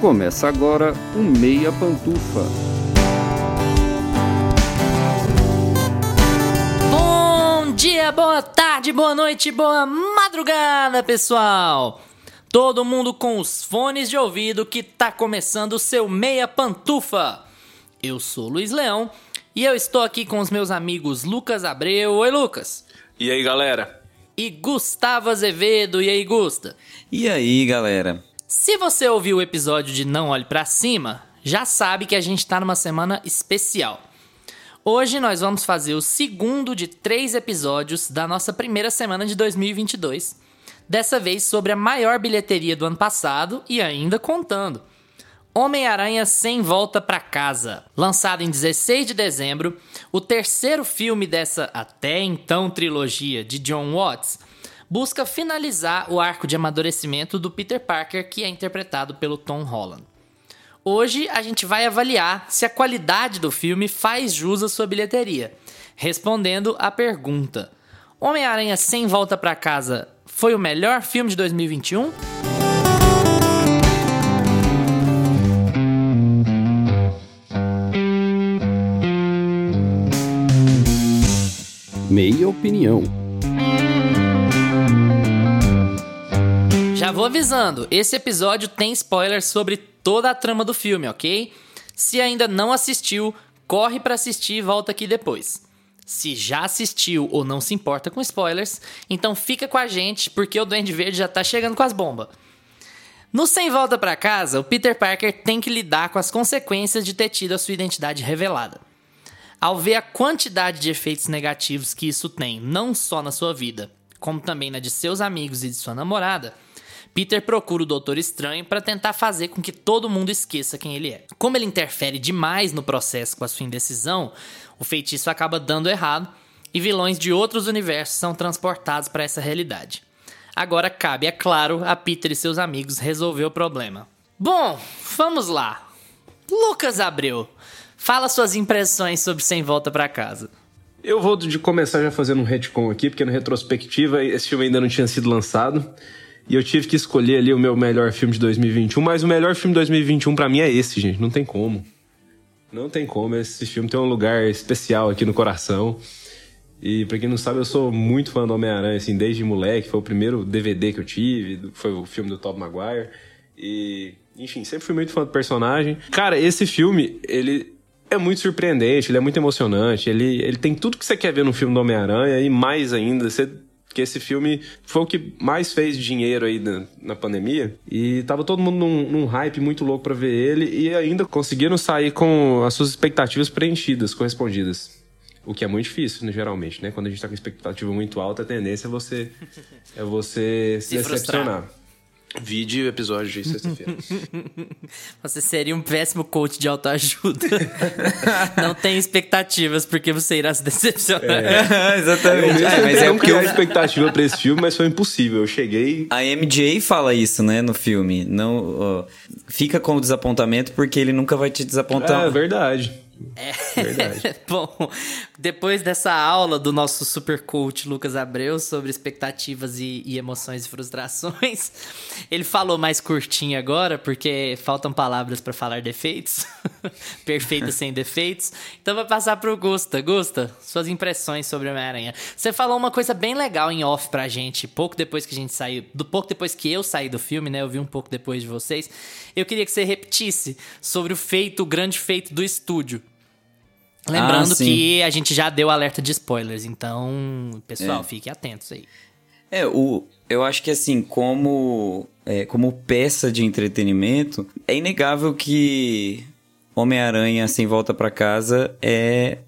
Começa agora o Meia Pantufa. Bom dia, boa tarde, boa noite, boa madrugada, pessoal! Todo mundo com os fones de ouvido que tá começando o seu Meia Pantufa. Eu sou Luiz Leão e eu estou aqui com os meus amigos Lucas Abreu. Oi, Lucas. E aí, galera? E Gustavo Azevedo. E aí, Gusta? E aí, galera? Se você ouviu o episódio de Não Olhe Pra Cima, já sabe que a gente tá numa semana especial. Hoje nós vamos fazer o segundo de três episódios da nossa primeira semana de 2022. Dessa vez sobre a maior bilheteria do ano passado e ainda contando. Homem-Aranha Sem Volta para Casa, lançado em 16 de dezembro, o terceiro filme dessa até então trilogia de John Watts, busca finalizar o arco de amadurecimento do Peter Parker, que é interpretado pelo Tom Holland. Hoje a gente vai avaliar se a qualidade do filme faz jus à sua bilheteria, respondendo à pergunta: Homem-Aranha Sem Volta para Casa foi o melhor filme de 2021? Meia opinião. Já vou avisando, esse episódio tem spoilers sobre toda a trama do filme, ok? Se ainda não assistiu, corre para assistir e volta aqui depois. Se já assistiu ou não se importa com spoilers, então fica com a gente porque o Duende Verde já tá chegando com as bombas. No Sem Volta para Casa, o Peter Parker tem que lidar com as consequências de ter tido a sua identidade revelada. Ao ver a quantidade de efeitos negativos que isso tem, não só na sua vida, como também na de seus amigos e de sua namorada, Peter procura o Doutor Estranho para tentar fazer com que todo mundo esqueça quem ele é. Como ele interfere demais no processo com a sua indecisão, o feitiço acaba dando errado e vilões de outros universos são transportados para essa realidade. Agora cabe, é claro, a Peter e seus amigos resolver o problema. Bom, vamos lá. Lucas Abreu, fala suas impressões sobre Sem Volta para Casa. Eu vou de começar já fazendo um retcon aqui, porque na retrospectiva esse filme ainda não tinha sido lançado. E eu tive que escolher ali o meu melhor filme de 2021, mas o melhor filme de 2021 para mim é esse, gente. Não tem como. Não tem como. Esse filme tem um lugar especial aqui no coração. E pra quem não sabe, eu sou muito fã do Homem-Aranha, assim, desde moleque. Foi o primeiro DVD que eu tive, foi o filme do Tobey Maguire. E, enfim, sempre fui muito fã do personagem. Cara, esse filme, ele é muito surpreendente, ele é muito emocionante. Ele, ele tem tudo que você quer ver no filme do Homem-Aranha e mais ainda. Você porque esse filme foi o que mais fez dinheiro aí na, na pandemia. E tava todo mundo num, num hype muito louco para ver ele. E ainda conseguiram sair com as suas expectativas preenchidas, correspondidas. O que é muito difícil, né, geralmente, né? Quando a gente tá com expectativa muito alta, a tendência é você, é você se, se decepcionar. Vide o episódio de sexta-feira. você seria um péssimo coach de autoajuda. Não tem expectativas, porque você irá se decepcionar. É. exatamente. É, mas é eu expectativa para esse filme, mas foi impossível. Eu cheguei. A MJ fala isso, né, no filme. Não, fica com o desapontamento porque ele nunca vai te desapontar. É verdade. É. Verdade. Bom, depois dessa aula do nosso super coach Lucas Abreu sobre expectativas e, e, emoções e frustrações, ele falou mais curtinho agora, porque faltam palavras para falar defeitos. Perfeito sem defeitos. Então vai passar pro Gusta. Gusta, suas impressões sobre Homem-Aranha. Você falou uma coisa bem legal em off pra gente, pouco depois que a gente saiu, do pouco depois que eu saí do filme, né? Eu vi um pouco depois de vocês. Eu queria que você repetisse sobre o feito, o grande feito do estúdio. Lembrando ah, que a gente já deu alerta de spoilers, então, pessoal, é. fiquem atentos aí. É, o, eu acho que assim, como, é, como peça de entretenimento, é inegável que Homem-Aranha Sem Volta para Casa é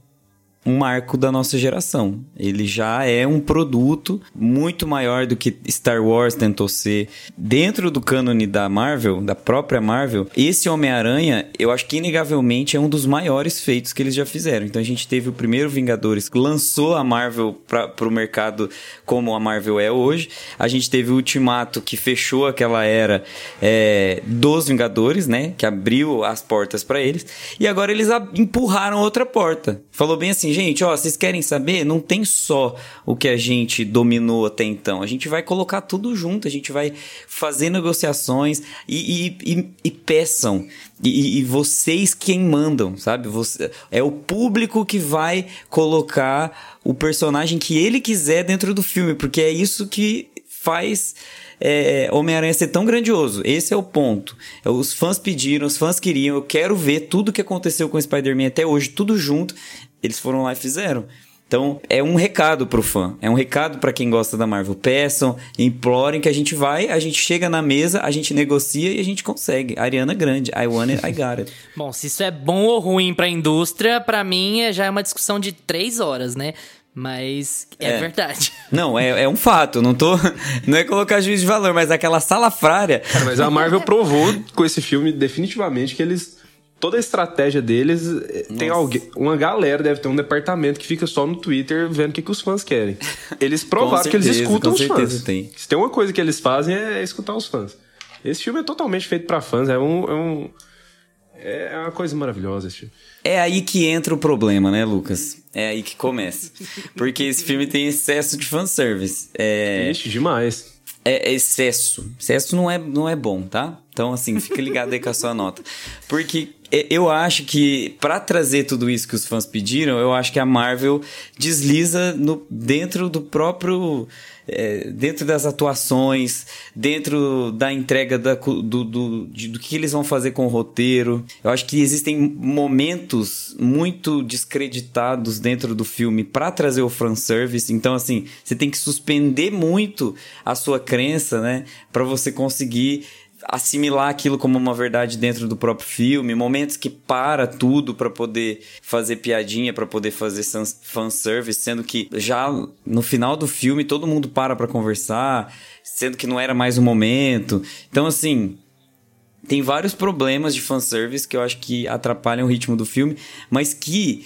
um marco da nossa geração. Ele já é um produto muito maior do que Star Wars tentou ser. Dentro do cânone da Marvel, da própria Marvel, esse Homem-Aranha, eu acho que inegavelmente é um dos maiores feitos que eles já fizeram. Então a gente teve o primeiro Vingadores que lançou a Marvel para o mercado como a Marvel é hoje. A gente teve o Ultimato que fechou aquela era é, dos Vingadores, né? Que abriu as portas para eles. E agora eles empurraram outra porta. Falou bem assim assim, gente, ó, vocês querem saber? Não tem só o que a gente dominou até então. A gente vai colocar tudo junto, a gente vai fazer negociações e, e, e, e peçam. E, e, vocês quem mandam, sabe? Você, é o público que vai colocar o personagem que ele quiser dentro do filme, porque é isso que faz é, Homem-Aranha ser tão grandioso. Esse é o ponto. Os fãs pediram, os fãs queriam, eu quero ver tudo que aconteceu com o Spider-Man até hoje, tudo junto. Eles foram lá e fizeram. Então, é um recado pro fã, é um recado para quem gosta da Marvel. Peçam, implorem que a gente vai, a gente chega na mesa, a gente negocia e a gente consegue. Ariana Grande, I want it, I got it. Bom, se isso é bom ou ruim pra indústria, para mim é, já é uma discussão de três horas, né? Mas é, é, verdade. Não, é, é um fato. Não tô. Não é colocar juiz de valor, mas aquela salafrária. Cara, mas a Marvel provou com esse filme definitivamente que eles. Toda a estratégia deles eh, Nossa. tem alguém. Uma galera deve ter um departamento que fica só no Twitter vendo o que, que os fãs querem. Eles provaram certeza, que eles escutam os fãs. Tem. Se tem uma coisa que eles fazem é escutar os fãs. Esse filme é totalmente feito para fãs. É um, é um. É uma coisa maravilhosa esse filme. É aí que entra o problema, né, Lucas? É aí que começa. Porque esse filme tem excesso de fanservice. É... Ixi, demais. É, excesso. Excesso não é, não é bom, tá? Então, assim, fica ligado aí com a sua nota. Porque eu acho que, para trazer tudo isso que os fãs pediram, eu acho que a Marvel desliza no, dentro do próprio é, dentro das atuações, dentro da entrega da, do, do, de, do que eles vão fazer com o roteiro. Eu acho que existem momentos muito descreditados dentro do filme para trazer o fanservice. Então, assim, você tem que suspender muito a sua crença, né? Para você conseguir assimilar aquilo como uma verdade dentro do próprio filme, momentos que para tudo para poder fazer piadinha, para poder fazer fanservice, sendo que já no final do filme todo mundo para para conversar, sendo que não era mais o momento. Então, assim, tem vários problemas de fanservice que eu acho que atrapalham o ritmo do filme, mas que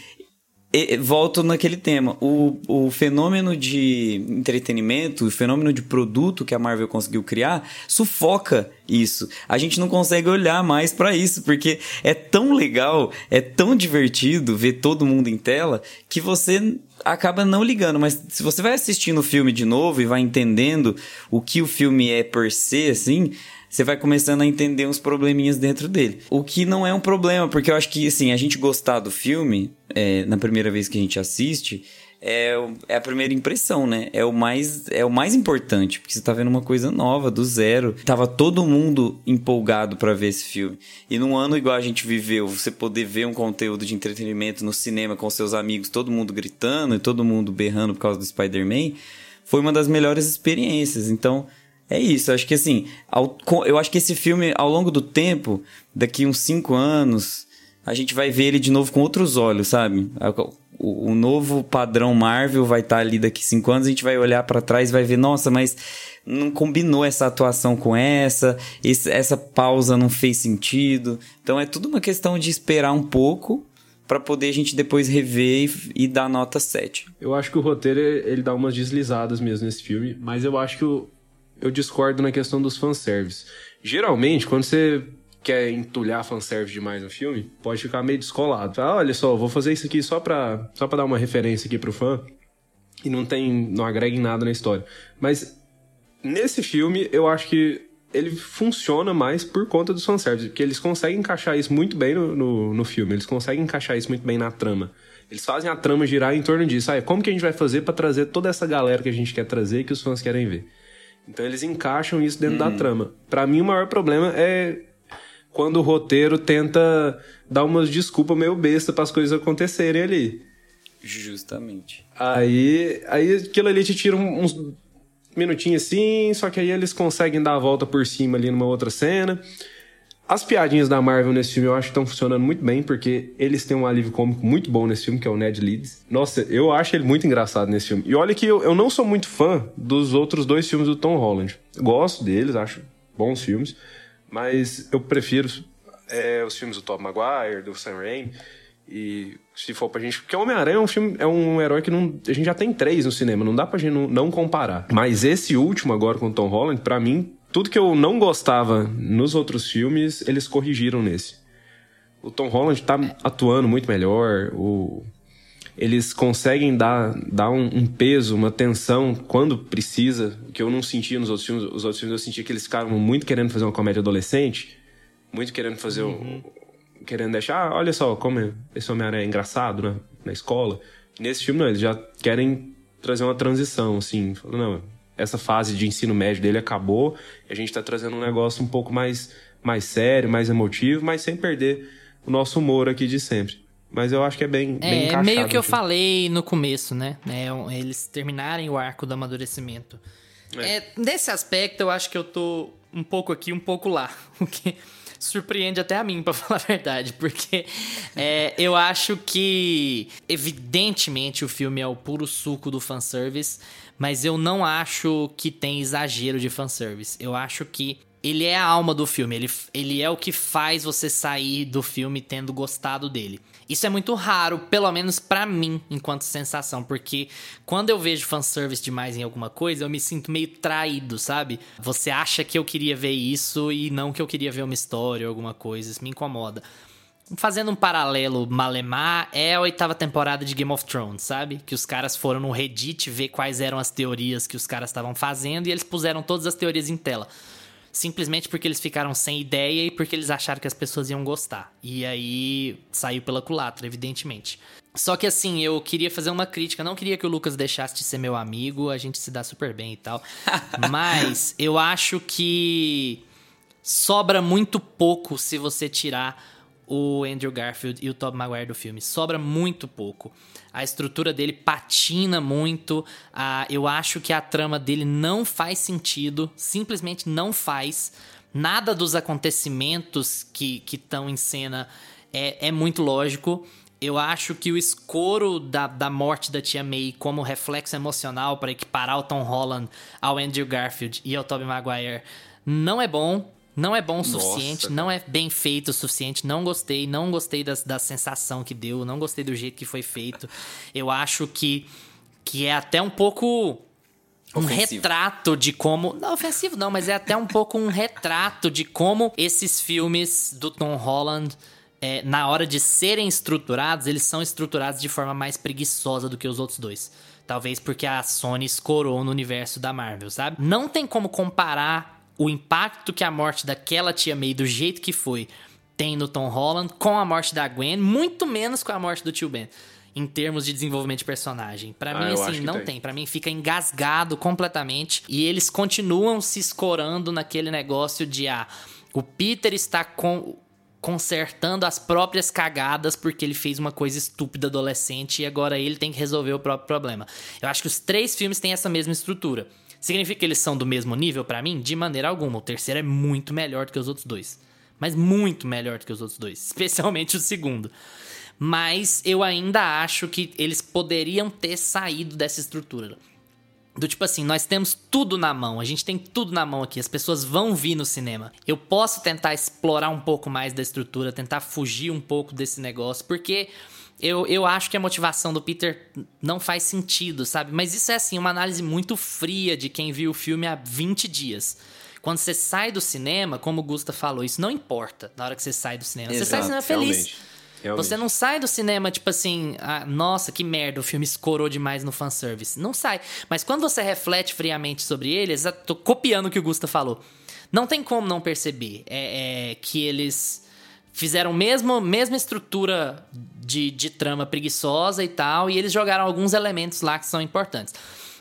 volto naquele tema. O, o fenômeno de entretenimento, o fenômeno de produto que a Marvel conseguiu criar, sufoca isso. A gente não consegue olhar mais para isso, porque é tão legal, é tão divertido ver todo mundo em tela, que você acaba não ligando. Mas se você vai assistindo o filme de novo e vai entendendo o que o filme é per se, assim, você vai começando a entender uns probleminhas dentro dele. O que não é um problema, porque eu acho que, assim, a gente gostar do filme, é, na primeira vez que a gente assiste, é, é, a primeira impressão, né? É o mais é o mais importante, porque você tá vendo uma coisa nova, do zero. Tava todo mundo empolgado para ver esse filme. E num ano igual a gente viveu, você poder ver um conteúdo de entretenimento no cinema com seus amigos, todo mundo gritando e todo mundo berrando por causa do Spider-Man, foi uma das melhores experiências. Então, é isso, acho que assim, ao, eu acho que esse filme, ao longo do tempo, daqui uns cinco anos, a gente vai ver ele de novo com outros olhos, sabe? O, o novo padrão Marvel vai estar tá ali daqui cinco anos, a gente vai olhar para trás e vai ver, nossa, mas não combinou essa atuação com essa, esse, essa pausa não fez sentido. Então é tudo uma questão de esperar um pouco para poder a gente depois rever e, e, dar nota 7. Eu acho que o roteiro ele dá umas deslizadas mesmo nesse filme, mas eu acho que o, eu discordo na questão dos fanservice. Geralmente, quando você quer entulhar fanservice demais no filme, pode ficar meio descolado. Fala, olha só, vou fazer isso aqui só pra, só pra dar uma referência aqui pro fã. E não tem. não agrega em nada na história. Mas nesse filme, eu acho que ele funciona mais por conta dos fanservice, porque eles conseguem encaixar isso muito bem no, no, no, filme, eles conseguem encaixar isso muito bem na trama. Eles fazem a trama girar em torno disso. Ah, como que a gente vai fazer para trazer toda essa galera que a gente quer trazer e que os fãs querem ver? Então eles encaixam isso dentro da uhum. trama. Para mim, o maior problema é quando o roteiro tenta dar umas desculpas meio besta para as coisas acontecerem ali. Justamente. Aí, aí aquilo ali te tira uns minutinhos assim, só que aí eles conseguem dar a volta por cima ali numa outra cena. As piadinhas da Marvel nesse filme eu acho que estão funcionando muito bem, porque eles têm um alívio cômico muito bom nesse filme, que é o Ned Leeds. Nossa, eu acho ele muito engraçado nesse filme. E olha que eu, eu não sou muito fã dos outros dois filmes do Tom Holland. gosto deles, acho bons filmes, mas eu prefiro é, os filmes do Tom Maguire, do Sam Raimi. E se for pra gente. Porque Homem-Aranha é um filme, é um herói que não, a gente já tem três no cinema, não dá pra gente não, não comparar. Mas esse último agora com o Tom Holland, para mim, tudo que eu não gostava nos outros filmes, eles corrigiram nesse. O Tom Holland tá atuando muito melhor, o... eles conseguem dar, dar um, um, peso, uma tensão quando precisa, que eu não sentia nos outros filmes. Os outros filmes eu sentia que eles ficaram muito querendo fazer uma comédia adolescente, muito querendo fazer uhum. um, querendo deixar, ah, olha só como esse Homem-Aranha é engraçado né, na escola. Nesse filme não, eles já querem trazer uma transição, assim, falando, não, essa fase de ensino médio dele acabou, e a gente está trazendo um negócio um pouco mais, mais sério, mais emotivo, mas sem perder o nosso humor aqui de sempre. Mas eu acho que é bem, é, bem encaixado. É meio que eu falei no começo, né? É, eles terminarem o arco do amadurecimento. É. é. nesse aspecto, eu acho que eu tô um pouco aqui, um pouco lá. O que surpreende até a mim, para falar a verdade. Porque é, eu acho que, evidentemente, o filme é o puro suco do fanservice. Mas eu não acho que tem exagero de fanservice. Eu acho que ele é a alma do filme. Ele, ele é o que faz você sair do filme tendo gostado dele. Isso é muito raro, pelo menos para mim, enquanto sensação, porque quando eu vejo fanservice demais em alguma coisa, eu me sinto meio traído, sabe? Você acha que eu queria ver isso e não que eu queria ver uma história ou alguma coisa, isso me incomoda. Fazendo um paralelo malemar, é a oitava temporada de Game of Thrones, sabe? Que os caras foram no Reddit ver quais eram as teorias que os caras estavam fazendo e eles puseram todas as teorias em tela simplesmente porque eles ficaram sem ideia e porque eles acharam que as pessoas iam gostar. E aí saiu pela culatra, evidentemente. Só que assim, eu queria fazer uma crítica, não queria que o Lucas deixasse de ser meu amigo, a gente se dá super bem e tal. mas eu acho que sobra muito pouco se você tirar o Andrew Garfield e o Tobey Maguire do filme. Sobra muito pouco. A estrutura dele patina muito. Ah, eu acho que a trama dele não faz sentido. Simplesmente não faz. Nada dos acontecimentos que estão em cena é, é muito lógico. Eu acho que o escoro da, da morte da tia May como reflexo emocional para equiparar o Tom Holland ao Andrew Garfield e ao Tobey Maguire não é bom. Não é bom o suficiente, Nossa, não é bem feito o suficiente. Não gostei, não gostei da, da sensação que deu, não gostei do jeito que foi feito. Eu acho que, que é até um pouco um ofensivo. retrato de como. Não, ofensivo não, mas é até um pouco um retrato de como esses filmes do Tom Holland. É, na hora de serem estruturados, eles são estruturados de forma mais preguiçosa do que os outros dois. Talvez porque a Sony escorou no universo da Marvel, sabe? Não tem como comparar o impacto que a morte daquela tia May, do jeito que foi, tem no Tom Holland, com a morte da Gwen, muito menos com a morte do tio Ben. Em termos de desenvolvimento de personagem. para ah, mim, assim, não tem. tem. para mim, fica engasgado completamente. E eles continuam se escorando naquele negócio de, ah, o Peter está com, consertando as próprias cagadas porque ele fez uma coisa estúpida adolescente e agora ele tem que resolver o próprio problema. Eu acho que os três filmes têm essa mesma estrutura. Significa que eles são do mesmo nível para mim? De maneira alguma. O terceiro é muito melhor do que os outros dois. Mas muito melhor do que os outros dois. Especialmente o segundo. Mas eu ainda acho que eles poderiam ter saído dessa estrutura. Do tipo assim, nós temos tudo na mão, a gente tem tudo na mão aqui, as pessoas vão vir no cinema. Eu posso tentar explorar um pouco mais da estrutura, tentar fugir um pouco desse negócio, porque eu, eu acho que a motivação do Peter não faz sentido, sabe? Mas isso é assim, uma análise muito fria de quem viu o filme há 20 dias. Quando você sai do cinema, como o Gusta falou, isso não importa na hora que você sai do cinema. Exato, você sai do cinema feliz. Realmente, realmente. Você não sai do cinema, tipo assim, ah, nossa, que merda, o filme escorou demais no fanservice. Não sai. Mas quando você reflete friamente sobre ele, tô copiando o que o Gusta falou. Não tem como não perceber é, é que eles fizeram mesmo mesma estrutura de, de trama preguiçosa e tal, e eles jogaram alguns elementos lá que são importantes.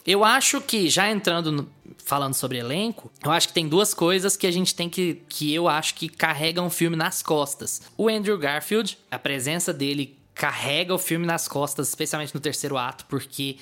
Eu acho que, já entrando no, falando sobre elenco, eu acho que tem duas coisas que a gente tem que. que eu acho que carregam o filme nas costas. O Andrew Garfield, a presença dele carrega o filme nas costas, especialmente no terceiro ato, porque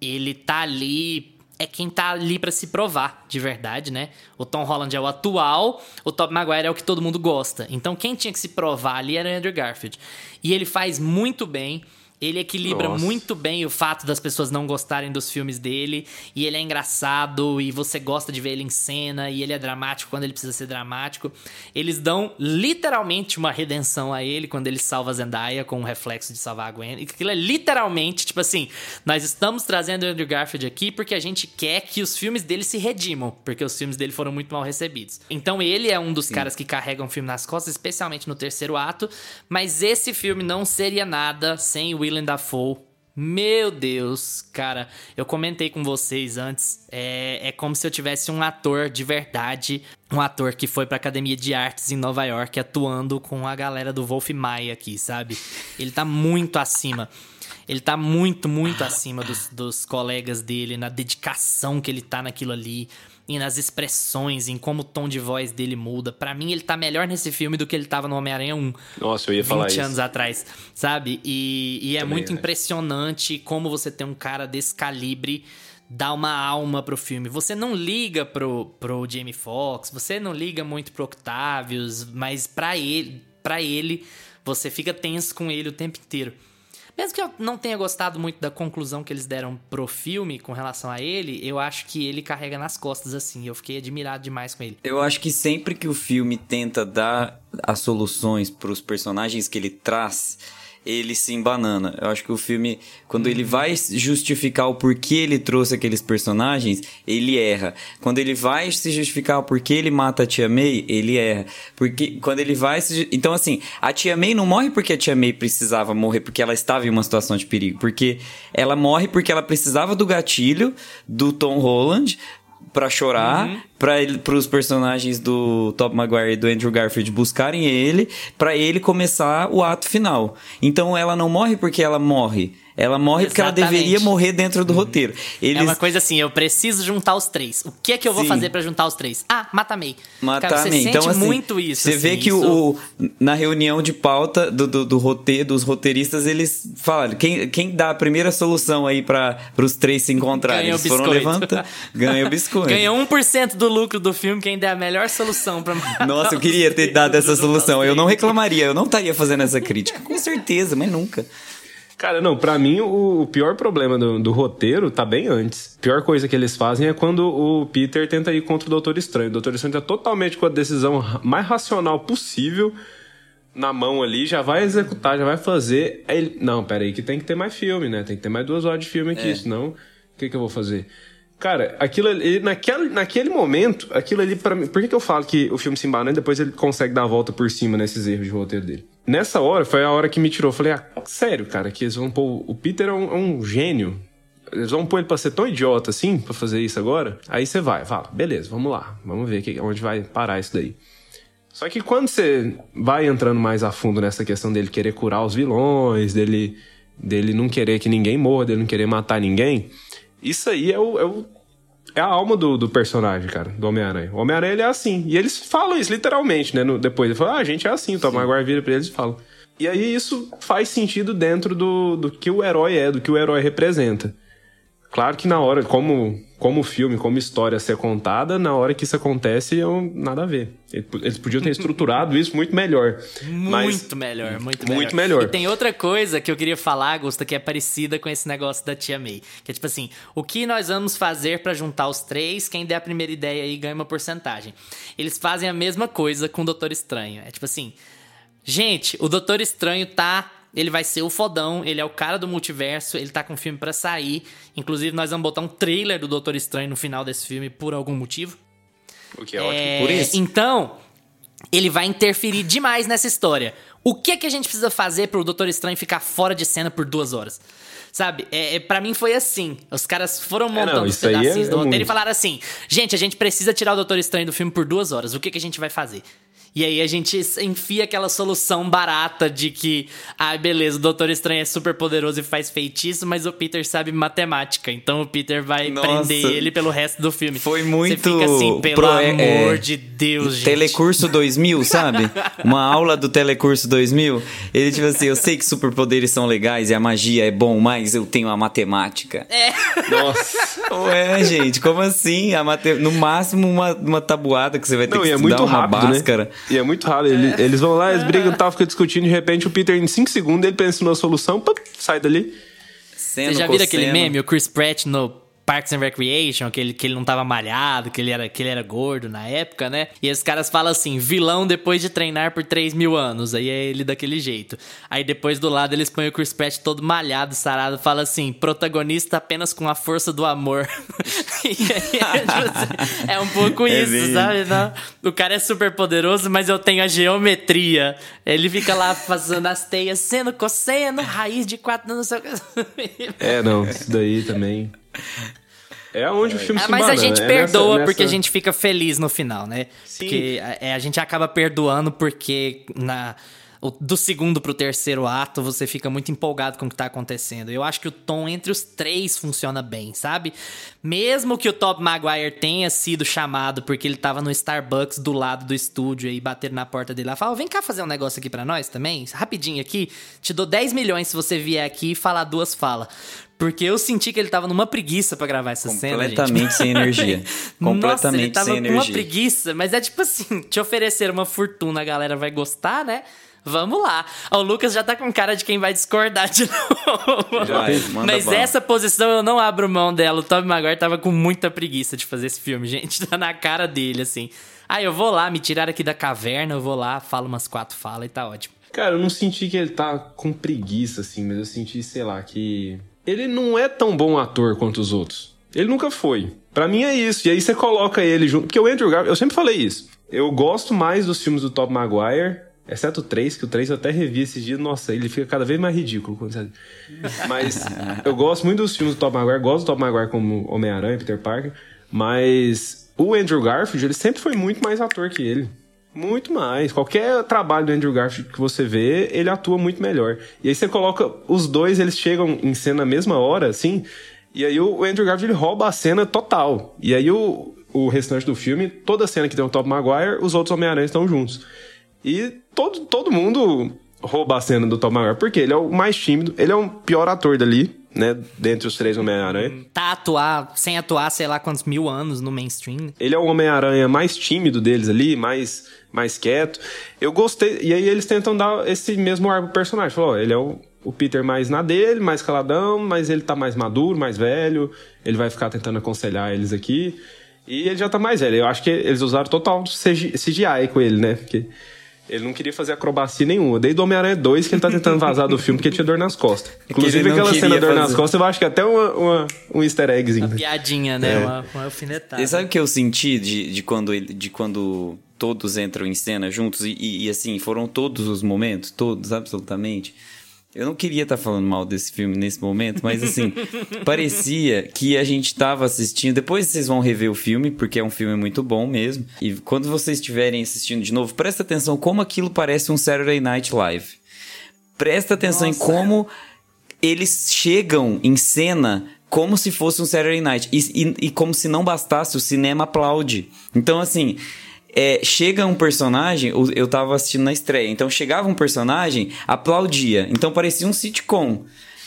ele tá ali é quem tá ali para se provar, de verdade, né? O Tom Holland é o atual, o Tobey Maguire é o que todo mundo gosta. Então quem tinha que se provar ali era o Andrew Garfield. E ele faz muito bem. Ele equilibra Nossa. muito bem o fato das pessoas não gostarem dos filmes dele. E ele é engraçado, e você gosta de ver ele em cena, e ele é dramático quando ele precisa ser dramático. Eles dão literalmente uma redenção a ele quando ele salva a Zendaya com o reflexo de salvar a Gwen. E aquilo é literalmente, tipo assim, nós estamos trazendo o Andrew Garfield aqui porque a gente quer que os filmes dele se redimam, porque os filmes dele foram muito mal recebidos. Então ele é um dos Sim. caras que carregam o filme nas costas, especialmente no terceiro ato. Mas esse filme não seria nada sem o Willem Dafoe Meu Deus, cara, eu comentei com vocês antes. É, é como se eu tivesse um ator de verdade, um ator que foi pra Academia de Artes em Nova York atuando com a galera do Wolf Maia aqui, sabe? Ele tá muito acima. Ele tá muito, muito acima dos, dos colegas dele, na dedicação que ele tá naquilo ali e nas expressões, em como o tom de voz dele muda. Para mim, ele tá melhor nesse filme do que ele tava no Homem-Aranha 1. Nossa, eu ia falar 20 isso. anos atrás, sabe? E, e é Também muito acho. impressionante como você tem um cara desse calibre dar uma alma pro filme. Você não liga pro, pro Jamie Foxx, você não liga muito pro Octavius, mas pra ele, pra ele, você fica tenso com ele o tempo inteiro. Mesmo que eu não tenha gostado muito da conclusão que eles deram pro filme com relação a ele, eu acho que ele carrega nas costas assim. Eu fiquei admirado demais com ele. Eu acho que sempre que o filme tenta dar as soluções pros personagens que ele traz, ele se embanana. Eu acho que o filme, quando ele vai justificar o porquê ele trouxe aqueles personagens, ele erra. Quando ele vai se justificar o porquê ele mata a Tia May, ele erra. Porque quando ele vai se... Então, assim, a Tia May não morre porque a Tia May precisava morrer, porque ela estava em uma situação de perigo. Porque ela morre porque ela precisava do gatilho do Tom Holland pra chorar, Uhum. Ele, pros personagens do Top Maguire e do Andrew Garfield buscarem ele, pra ele começar o ato final. Então ela não morre porque ela morre. Ela morre porque ela Exatamente. deveria morrer dentro do roteiro. Eles É uma coisa assim, eu preciso juntar os três. O que é que eu vou Sim. fazer pra juntar os três? Ah, mata a May. matar Cara, você May. sente Então, assim, muito isso. Você vê assim, que isso- o, na reunião de pauta do, do, do roteiro, dos roteiristas, eles falaram: quem, quem dá a primeira solução aí para os três se encontrarem? Ganha o Eles foram biscoito. levantar, ganha o biscoito. Ganha 1% do lucro do filme quem der a melhor solução pra Nossa, eu queria ter dado essa solução. Eu não reclamaria, eu não estaria fazendo essa crítica. Com certeza, mas nunca. Cara, não, pra mim o, o pior problema do, do roteiro tá bem antes. A pior coisa que eles fazem é quando o Peter tenta ir contra o Doutor Estranho. O Doutor Estranho tá totalmente com a decisão mais racional possível na mão ali, já vai executar, já vai fazer. Aí ele, não, pera aí, que tem que ter mais filme, né? Tem que ter mais duas horas de filme aqui, senão o que, que eu vou fazer? Cara, aquilo ali, naquele, naquele momento, aquilo ali pra mim. Por que, que eu falo que o filme se embana e depois ele consegue dar a volta por cima nesses erros de roteiro dele? Nessa hora, foi a hora que me tirou. Eu falei, ah, sério, cara, que eles vão pôr. O Peter é um, é um gênio. Eles vão pôr ele pra ser tão idiota assim, pra fazer isso agora? Aí você vai, fala, beleza, vamos lá, vamos ver que, onde vai parar isso daí. Só que quando você vai entrando mais a fundo nessa questão dele querer curar os vilões, dele, dele não querer que ninguém morra, dele não querer matar ninguém, isso aí é o. É, o- é a alma do, do personagem, cara, do Homem-Aranha. O Homem-Aranha ele é assim. E eles falam isso literalmente, né? no- depois ele fala, ah, a gente é assim, o Tom Maguire vira pra eles e fala. E aí isso faz sentido dentro do, do que o herói é, do que o herói representa. Claro que na hora, como, como filme, como história ser contada, na hora que isso acontece, eu, nada a ver. Eles podiam ter estruturado isso muito melhor. Muito melhor, muito melhor. Muito melhor. E tem outra coisa que eu queria falar, Augusta, que é parecida com esse negócio da Tia May. Que é tipo assim, o que nós vamos fazer pra juntar os três? Quem der a primeira ideia aí ganha uma porcentagem. Eles fazem a mesma coisa com o Doutor Estranho. É tipo assim, gente, o Doutor Estranho tá... Ele vai ser o fodão, ele é o cara do multiverso, ele tá com o filme pra sair. Inclusive, nós vamos botar um trailer do Doutor Estranho no final desse filme por algum motivo. O que é, É, ótimo. Por isso. Então, ele vai interferir demais nessa história. O que é que a gente precisa fazer pro Doutor Estranho ficar fora de cena por duas horas? Sabe, é, é, para mim foi assim. Os caras foram montando não, os aí pedacinhos é do roteiro e falaram assim: gente, a gente precisa tirar o Doutor Estranho do filme por duas horas. O que, que a gente vai fazer? E aí a gente enfia aquela solução barata de que, ah, beleza, o Doutor Estranho é super poderoso e faz feitiço, mas o Peter sabe matemática. Então o Peter vai Nossa. prender ele pelo resto do filme. Foi Você muito fica assim, pelo pro- amor é, de Deus, gente. Telecurso 2000, sabe? Uma aula do Telecurso 2000. Ele, tipo assim, eu sei que superpoderes são legais e a magia é bom, mas eu tenho a matemática. É. Nossa. Ué, gente, como assim? A mate... No máximo uma, uma tabuada que você vai ter Não, que e é estudar muito uma rápido, báscara. né? E é muito rápido. Ele- Eles vão lá, eles brigam e tal, ficam discutindo, de repente o Peter, em 5 segundos, ele pensa numa solução, pá, sai dali. Seno, Você já viu aquele meme, o Chris Pratt no Parks and Recreation, que ele, que ele não tava malhado, que ele, era, que ele era gordo na época, né? E os caras falam assim, vilão depois de treinar por 3 mil anos. Aí é ele daquele jeito. Aí depois do lado eles põem o Chris Pratt todo malhado, sarado, fala assim, protagonista apenas com a força do amor. é, tipo assim, é um pouco é isso, bem... sabe? Não? O cara é super poderoso, mas eu tenho a geometria. Ele fica lá fazendo as teias, seno, cosseno, raiz de quatro, não sei o que. É, não, isso daí também. É onde é. o filme é, se Mas a gente é perdoa nessa, porque a gente fica feliz no final, né? Sim. Porque a, a gente acaba perdoando porque na do segundo pro terceiro ato, você fica muito empolgado com o que tá acontecendo. Eu acho que o tom entre os três funciona bem, sabe? Mesmo que o Top Maguire tenha sido chamado porque ele tava no Starbucks do lado do estúdio e bater na porta dele lá, fala: vem cá fazer um negócio aqui para nós também, rapidinho aqui, te dou 10 milhões se você vier aqui e falar duas falas. Porque eu senti que ele tava numa preguiça para gravar essa cena, Completamente sem energia. Completamente Nossa, ele tava sem com energia. uma preguiça, mas é tipo assim, te oferecer uma fortuna, a galera vai gostar, né? Vamos lá. O Lucas já tá com cara de quem vai discordar de novo. Vai, Mas essa posição eu não abro mão dela. O Tobey Maguire tava com muita preguiça de fazer esse filme, gente. Tá na cara dele, assim. Ah, eu vou lá, me tirar aqui da caverna, eu vou lá, falo umas quatro falas e tá ótimo. Cara, eu não senti que ele tá com preguiça, assim, mas eu senti, sei lá, que. Ele não é tão bom ator quanto os outros. Ele nunca foi. Para mim é isso. E aí você coloca ele junto. Porque o Andrew Garfield, eu sempre falei isso. Eu gosto mais dos filmes do Top Maguire Exceto o 3, que o 3 eu até revi esses dias. Nossa, ele fica cada vez mais ridículo. Mas eu gosto muito dos filmes do Tom Maguire. Gosto do Tom Maguire como Homem-Aranha, Peter Parker. Mas o Andrew Garfield, ele sempre foi muito mais ator que ele. Muito mais. Qualquer trabalho do Andrew Garfield que você vê, ele atua muito melhor. E aí você coloca os dois, eles chegam em cena na mesma hora, assim. E aí o Andrew Garfield rouba a cena total. E aí o, o restante do filme, toda cena que tem o Tom Maguire, os outros Homem-Aranha estão juntos. E todo, todo mundo rouba a cena do Tom Maguire, porque ele é o mais tímido, ele é o pior ator dali, né? Dentre os três Homem-Aranha. Tá atuar, sem atuar, sei lá quantos mil anos no mainstream. Ele é o Homem-Aranha mais tímido deles ali, mais, mais quieto. Eu gostei. E aí eles tentam dar esse mesmo ar pro personagem. Falou, ó, ele é o, o Peter mais na dele, mais caladão, mas ele tá mais maduro, mais velho. Ele vai ficar tentando aconselhar eles aqui. E ele já tá mais velho. Eu acho que eles usaram total CGI com ele, né? Porque ele não queria fazer acrobacia nenhuma. Desde o Homem-Aranha 2 que ele tá tentando vazar do filme porque tinha dor nas costas. Inclusive aquela cena dor nas costas, eu acho que até uma, uma, um easter eggzinho. Uma piadinha, né? É. Uma, uma alfinetada. E sabe o que eu senti de, de, quando, de quando todos entram em cena juntos? E, e, e assim, foram todos os momentos, todos, absolutamente. Eu não queria estar tá falando mal desse filme nesse momento, mas assim, parecia que a gente estava assistindo. Depois vocês vão rever o filme, porque é um filme muito bom mesmo. E quando vocês estiverem assistindo de novo, presta atenção como aquilo parece um Saturday Night Live. Presta atenção Nossa. em como eles chegam em cena como se fosse um Saturday Night. E, e, e como se não bastasse, o cinema aplaude. Então, assim, é, chega um personagem, eu tava assistindo na estreia, então chegava um personagem, aplaudia. Então parecia um sitcom.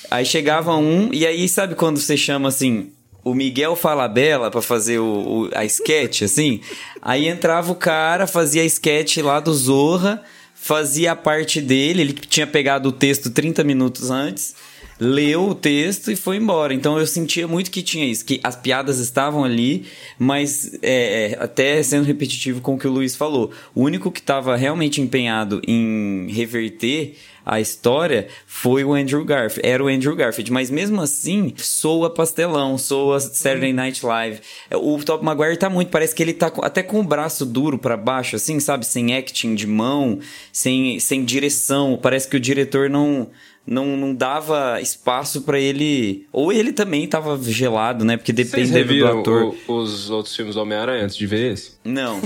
Aí chegava um, e aí sabe quando você chama assim, o Miguel Falabella para fazer o, o, a sketch, assim? Aí entrava o cara, fazia a sketch lá do Zorra, fazia a parte dele, ele tinha pegado o texto 30 minutos antes leu o texto e foi embora. Então eu sentia muito que tinha isso, que as piadas estavam ali, mas é, é até sendo repetitivo com o que o Luiz falou, o único que estava realmente empenhado em reverter a história foi o Andrew Garfield, era o Andrew Garfield, mas mesmo assim soa pastelão, soa Saturday Night Live. O Top Maguire tá muito, parece que ele tá até com o braço duro para baixo, assim, sabe, sem acting de mão, sem, sem direção. Parece que o diretor não não, não dava espaço para ele. Ou ele também tava gelado, né? Porque depende do ator. O, os outros filmes do Homem-Aranha antes de ver esse? Não.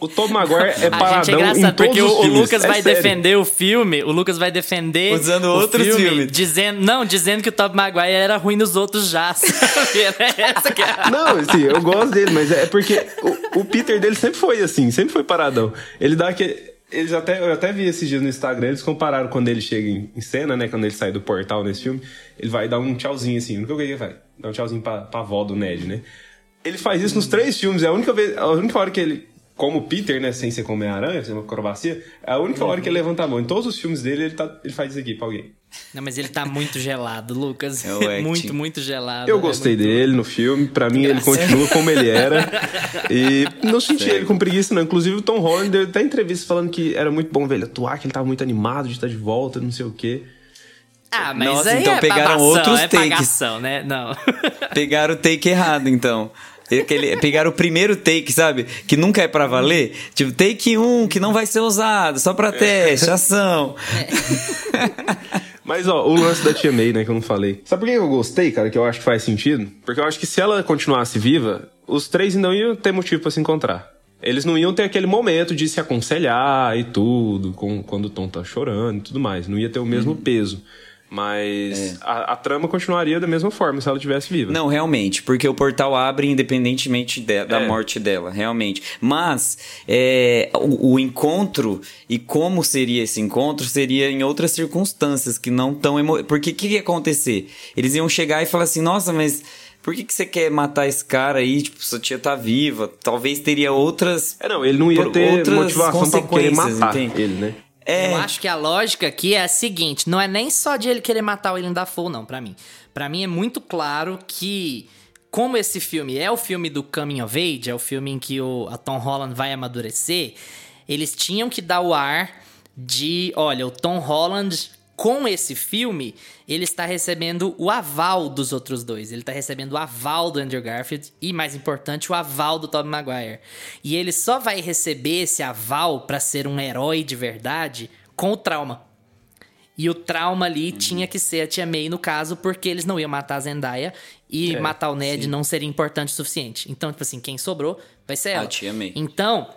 o Tom Maguire é paradão a gente é engraçado, porque o, o, Lucas é vai sério. defender o filme. O Lucas vai defender. Usando outros filme, filmes. Dizendo, não, dizendo que o Tom Maguire era ruim nos outros já. É. Não, assim, eu gosto dele, mas é porque o, o Peter dele sempre foi assim, sempre foi paradão. Ele dá aquele eles até, eu até vi esses dias no Instagram, eles compararam quando ele chega em, cena, né? Quando ele sai do portal nesse filme, ele vai dar um tchauzinho assim. Nunca que ele vai dar um tchauzinho pra, pra avó do Ned, né? Ele faz isso nos três filmes, é a única, vez, a única hora que ele como Peter, né, sem ser como Homem-Aranha, sem uma acrobacia, é a única hora que ele levanta a mão. Em todos os filmes dele, ele, tá, ele faz isso aqui pra alguém. Não, mas ele tá muito gelado, Lucas. É acting. muito, muito gelado. Eu É gostei muito- dele no filme, pra mim ele continua como ele era. E não senti ele com preguiça, não. Inclusive o Tom Holland deu até entrevista falando que era muito bom ver ele atuar, que ele tava muito animado de estar de volta, não sei o quê. Ah, mas Nossa, aí então é pegaram babação, outros é takes. pagação, né? Não. Pegaram o take errado, então. Aquele, pegaram o primeiro take, sabe? Que nunca é pra valer. Tipo, take um, que não vai ser usado, só pra teste, ação. Mas, ó, o lance da Tia May, né, que eu não falei. Sabe por que eu gostei, cara, que eu acho que faz sentido? Porque eu acho que se ela continuasse viva, os três não iam ter motivo pra se encontrar. Eles não iam ter aquele momento de se aconselhar e tudo, com, quando o Tom tá chorando e tudo mais. Não ia ter o mesmo peso. Mas a, a trama continuaria da mesma forma se ela estivesse viva. Não, realmente, porque o portal abre independentemente de- da É. morte dela, realmente. Mas é, o, o encontro e como seria esse encontro seria em outras circunstâncias que não tão emo... Porque o que ia acontecer? Eles iam chegar e falar assim: nossa, mas. Por que, que você quer matar esse cara aí? Tipo, sua tia tá viva. Talvez teria outras. É, não, ele não ia ter motivação pra querer matar entende? ele, né? É, Eu acho que a lógica aqui é a seguinte: não é nem só de ele querer matar o William Dafoe, não, pra mim. Pra mim é muito claro que, como esse filme é o filme do Coming of Age, é o filme em que o a Tom Holland vai amadurecer, eles tinham que dar o ar de: olha, o Tom Holland. Com esse filme, ele está recebendo o aval dos outros dois. Ele está recebendo o aval do Andrew Garfield e, mais importante, o aval do Tobey Maguire. E ele só vai receber esse aval para ser um herói de verdade com o trauma. E o trauma ali tinha que ser a Tia May, no caso, porque eles não iam matar a Zendaya e matar o Ned não seria importante o suficiente. Então, tipo assim, quem sobrou vai ser ela. Tia May. Então,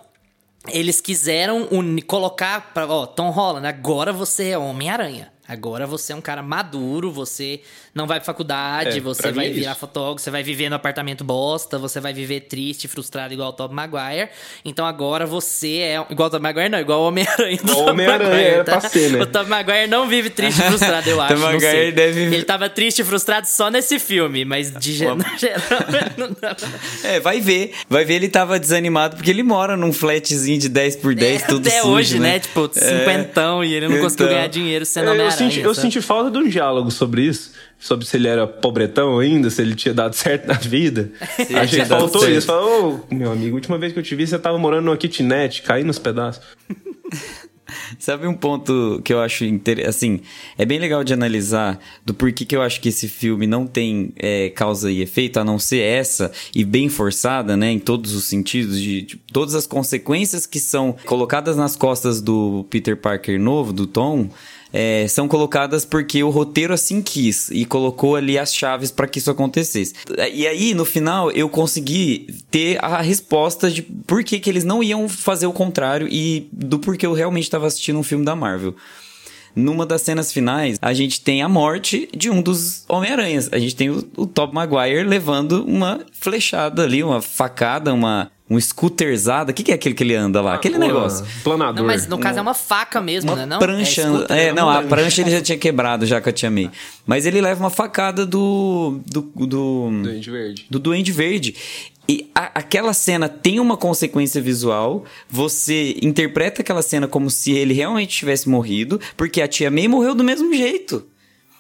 eles quiseram uni- colocar pra, ó, Tom Holland, agora você é Homem-Aranha. Agora você é um cara maduro, você não vai pra faculdade, É, você pra vai é virar isso. fotógrafo, você vai viver no apartamento bosta, você vai viver triste, frustrado igual o Tobey Maguire. Então agora você é igual o Tobey Maguire, não, igual o Homem-Aranha do O Homem-Aranha Maguire, era tá? pra ser, né? O Tobey Maguire não vive triste e frustrado, eu acho, sei. Maguire deve- Ele tava triste e frustrado só nesse filme, mas de geral. É, vai ver. Vai ver, ele tava desanimado porque ele mora num flatzinho de 10 por 10, É, tudo até sujo, hoje, né? né? Tipo, É. cinquentão e ele não conseguiu Então. ganhar dinheiro sendo É, Homem-Aranha. Senti, eu senti falta de um diálogo sobre isso. Sobre se ele era pobretão ainda, se ele tinha dado certo na vida. que dado faltou isso. Falou, ô, meu amigo, a última vez que eu te vi, você tava morando numa kitnet, caindo nos pedaços. Sabe um ponto que eu acho interessante? Assim, é bem legal de analisar do porquê que eu acho que esse filme não tem é, causa e efeito, a não ser essa, e bem forçada, né? Em todos os sentidos, de, de todas as consequências que são colocadas nas costas do Peter Parker novo, do Tom. É, são colocadas porque o roteiro assim quis e colocou ali as chaves para que isso acontecesse. E aí, no final, eu consegui ter a resposta de por que, que eles não iam fazer o contrário e do porquê eu realmente estava assistindo um filme da Marvel. Numa das cenas finais, a gente tem a morte de um dos Homem-Aranhas. A gente tem o, o Tobey Maguire levando uma flechada ali, uma facada, uma um scooterzada. O que, que é aquele que ele anda lá? Aquele Uma negócio. Planador. Não, mas no caso é uma faca mesmo, Uma né? Não? prancha. É, scooter, É, né? não, a prancha. prancha ele já tinha quebrado já que eu te amei. Mas ele leva uma facada do. do. do, Duende Verde. do Duende Verde. E a- aquela cena tem uma consequência visual. Você interpreta aquela cena como se ele realmente tivesse morrido, porque a tia May morreu do mesmo jeito.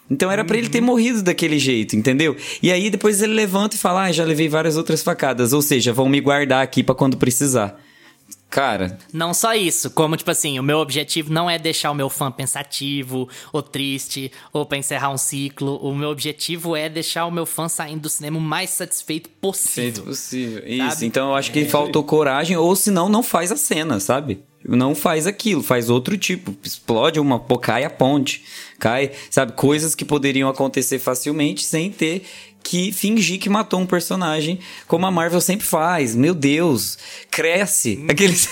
Então era pra ele ter morrido daquele jeito, entendeu? E aí depois ele levanta e fala: Ah, já levei várias outras facadas. Ou seja, vão me guardar aqui pra quando precisar. Cara, Não só isso, como, tipo assim, o meu objetivo não é deixar o meu fã pensativo, ou triste, ou pra encerrar um ciclo. O meu objetivo é deixar o meu fã saindo do cinema o mais satisfeito Feito possível. possível. Isso. Sabe? Então eu acho que faltou coragem, ou senão não faz a cena, sabe? Não faz aquilo, faz outro tipo. Explode uma, pô, cai a ponte. Cai, sabe? Coisas que poderiam acontecer facilmente sem ter que fingir que matou um personagem, como a Marvel sempre faz. Meu Deus, cresce. Aqueles.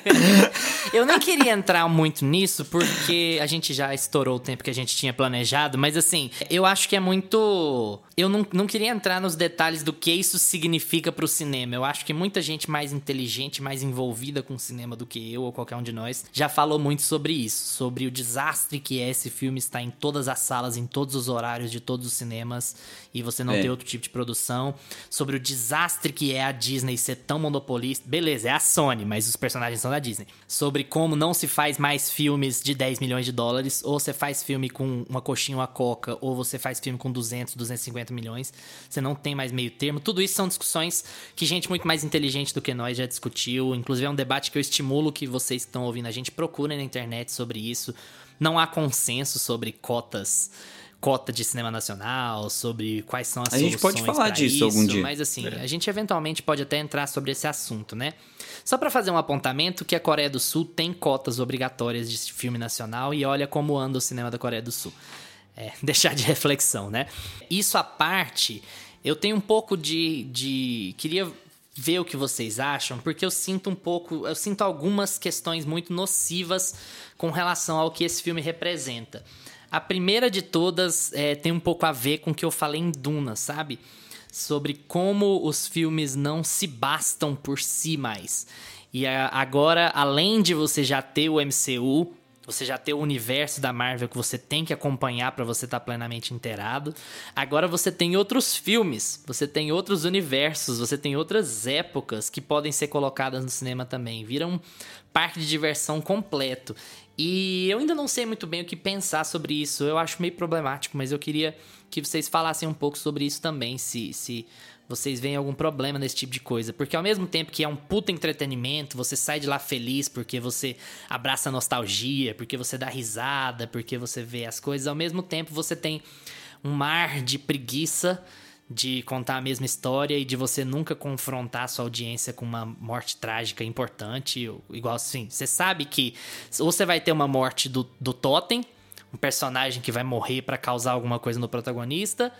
Eu nem queria entrar muito nisso, porque a gente já estourou o tempo que a gente tinha planejado, mas assim, eu acho que é muito. Eu não, não queria entrar nos detalhes do que isso significa pro cinema. Eu acho que muita gente mais inteligente, mais envolvida com o cinema do que eu ou qualquer um de nós, já falou muito sobre isso, sobre o desastre que é esse filme estar em todas as salas, em todos os horários de todos os cinemas. E você não É. ter outro tipo de produção, sobre o desastre que é a Disney ser tão monopolista. Beleza, é a Sony, mas os personagens são da Disney. Sobre como não se faz mais filmes de 10 milhões de dólares, ou você faz filme com uma coxinha, uma coca, ou você faz filme com 200, 250 milhões. Você não tem mais meio termo. Tudo isso são discussões que gente muito mais inteligente do que nós já discutiu. Inclusive é um debate que eu estimulo que vocês que estão ouvindo a gente procurem na internet sobre isso. Não há consenso sobre cotas cota de cinema nacional, sobre quais são as A gente pode soluções falar disso isso, algum dia. Mas assim, a gente eventualmente pode até entrar sobre esse assunto, né? Só pra fazer um apontamento que a Coreia do Sul tem cotas obrigatórias de filme nacional e olha como anda o cinema da Coreia do Sul. É, deixar de reflexão, né? Isso à parte, eu tenho um pouco de, de. Queria ver o que vocês acham, porque eu sinto um pouco. Eu sinto algumas questões muito nocivas com relação ao que esse filme representa. A primeira de todas é, tem um pouco a ver com o que eu falei em Duna, sabe? Sobre como os filmes não se bastam por si mais. E a- agora, além de você já ter o MCU, você já ter o universo da Marvel que você tem que acompanhar pra você estar plenamente inteirado. Agora você tem outros filmes, você tem outros universos, você tem outras épocas que podem ser colocadas no cinema também. Vira um parque de diversão completo. E eu ainda não sei muito bem o que pensar sobre isso. Eu acho meio problemático, mas eu queria que vocês falassem um pouco sobre isso também, se, se vocês veem algum problema nesse tipo de coisa. Porque ao mesmo tempo que é um puta entretenimento, você sai de lá feliz porque você abraça a nostalgia, porque você dá risada, porque você vê as coisas, ao mesmo tempo você tem um mar de preguiça de contar a mesma história e de você nunca confrontar a sua audiência com uma morte trágica importante, igual assim. Você sabe que ou você vai ter uma morte do, do Totem, um personagem que vai morrer pra causar alguma coisa no protagonista,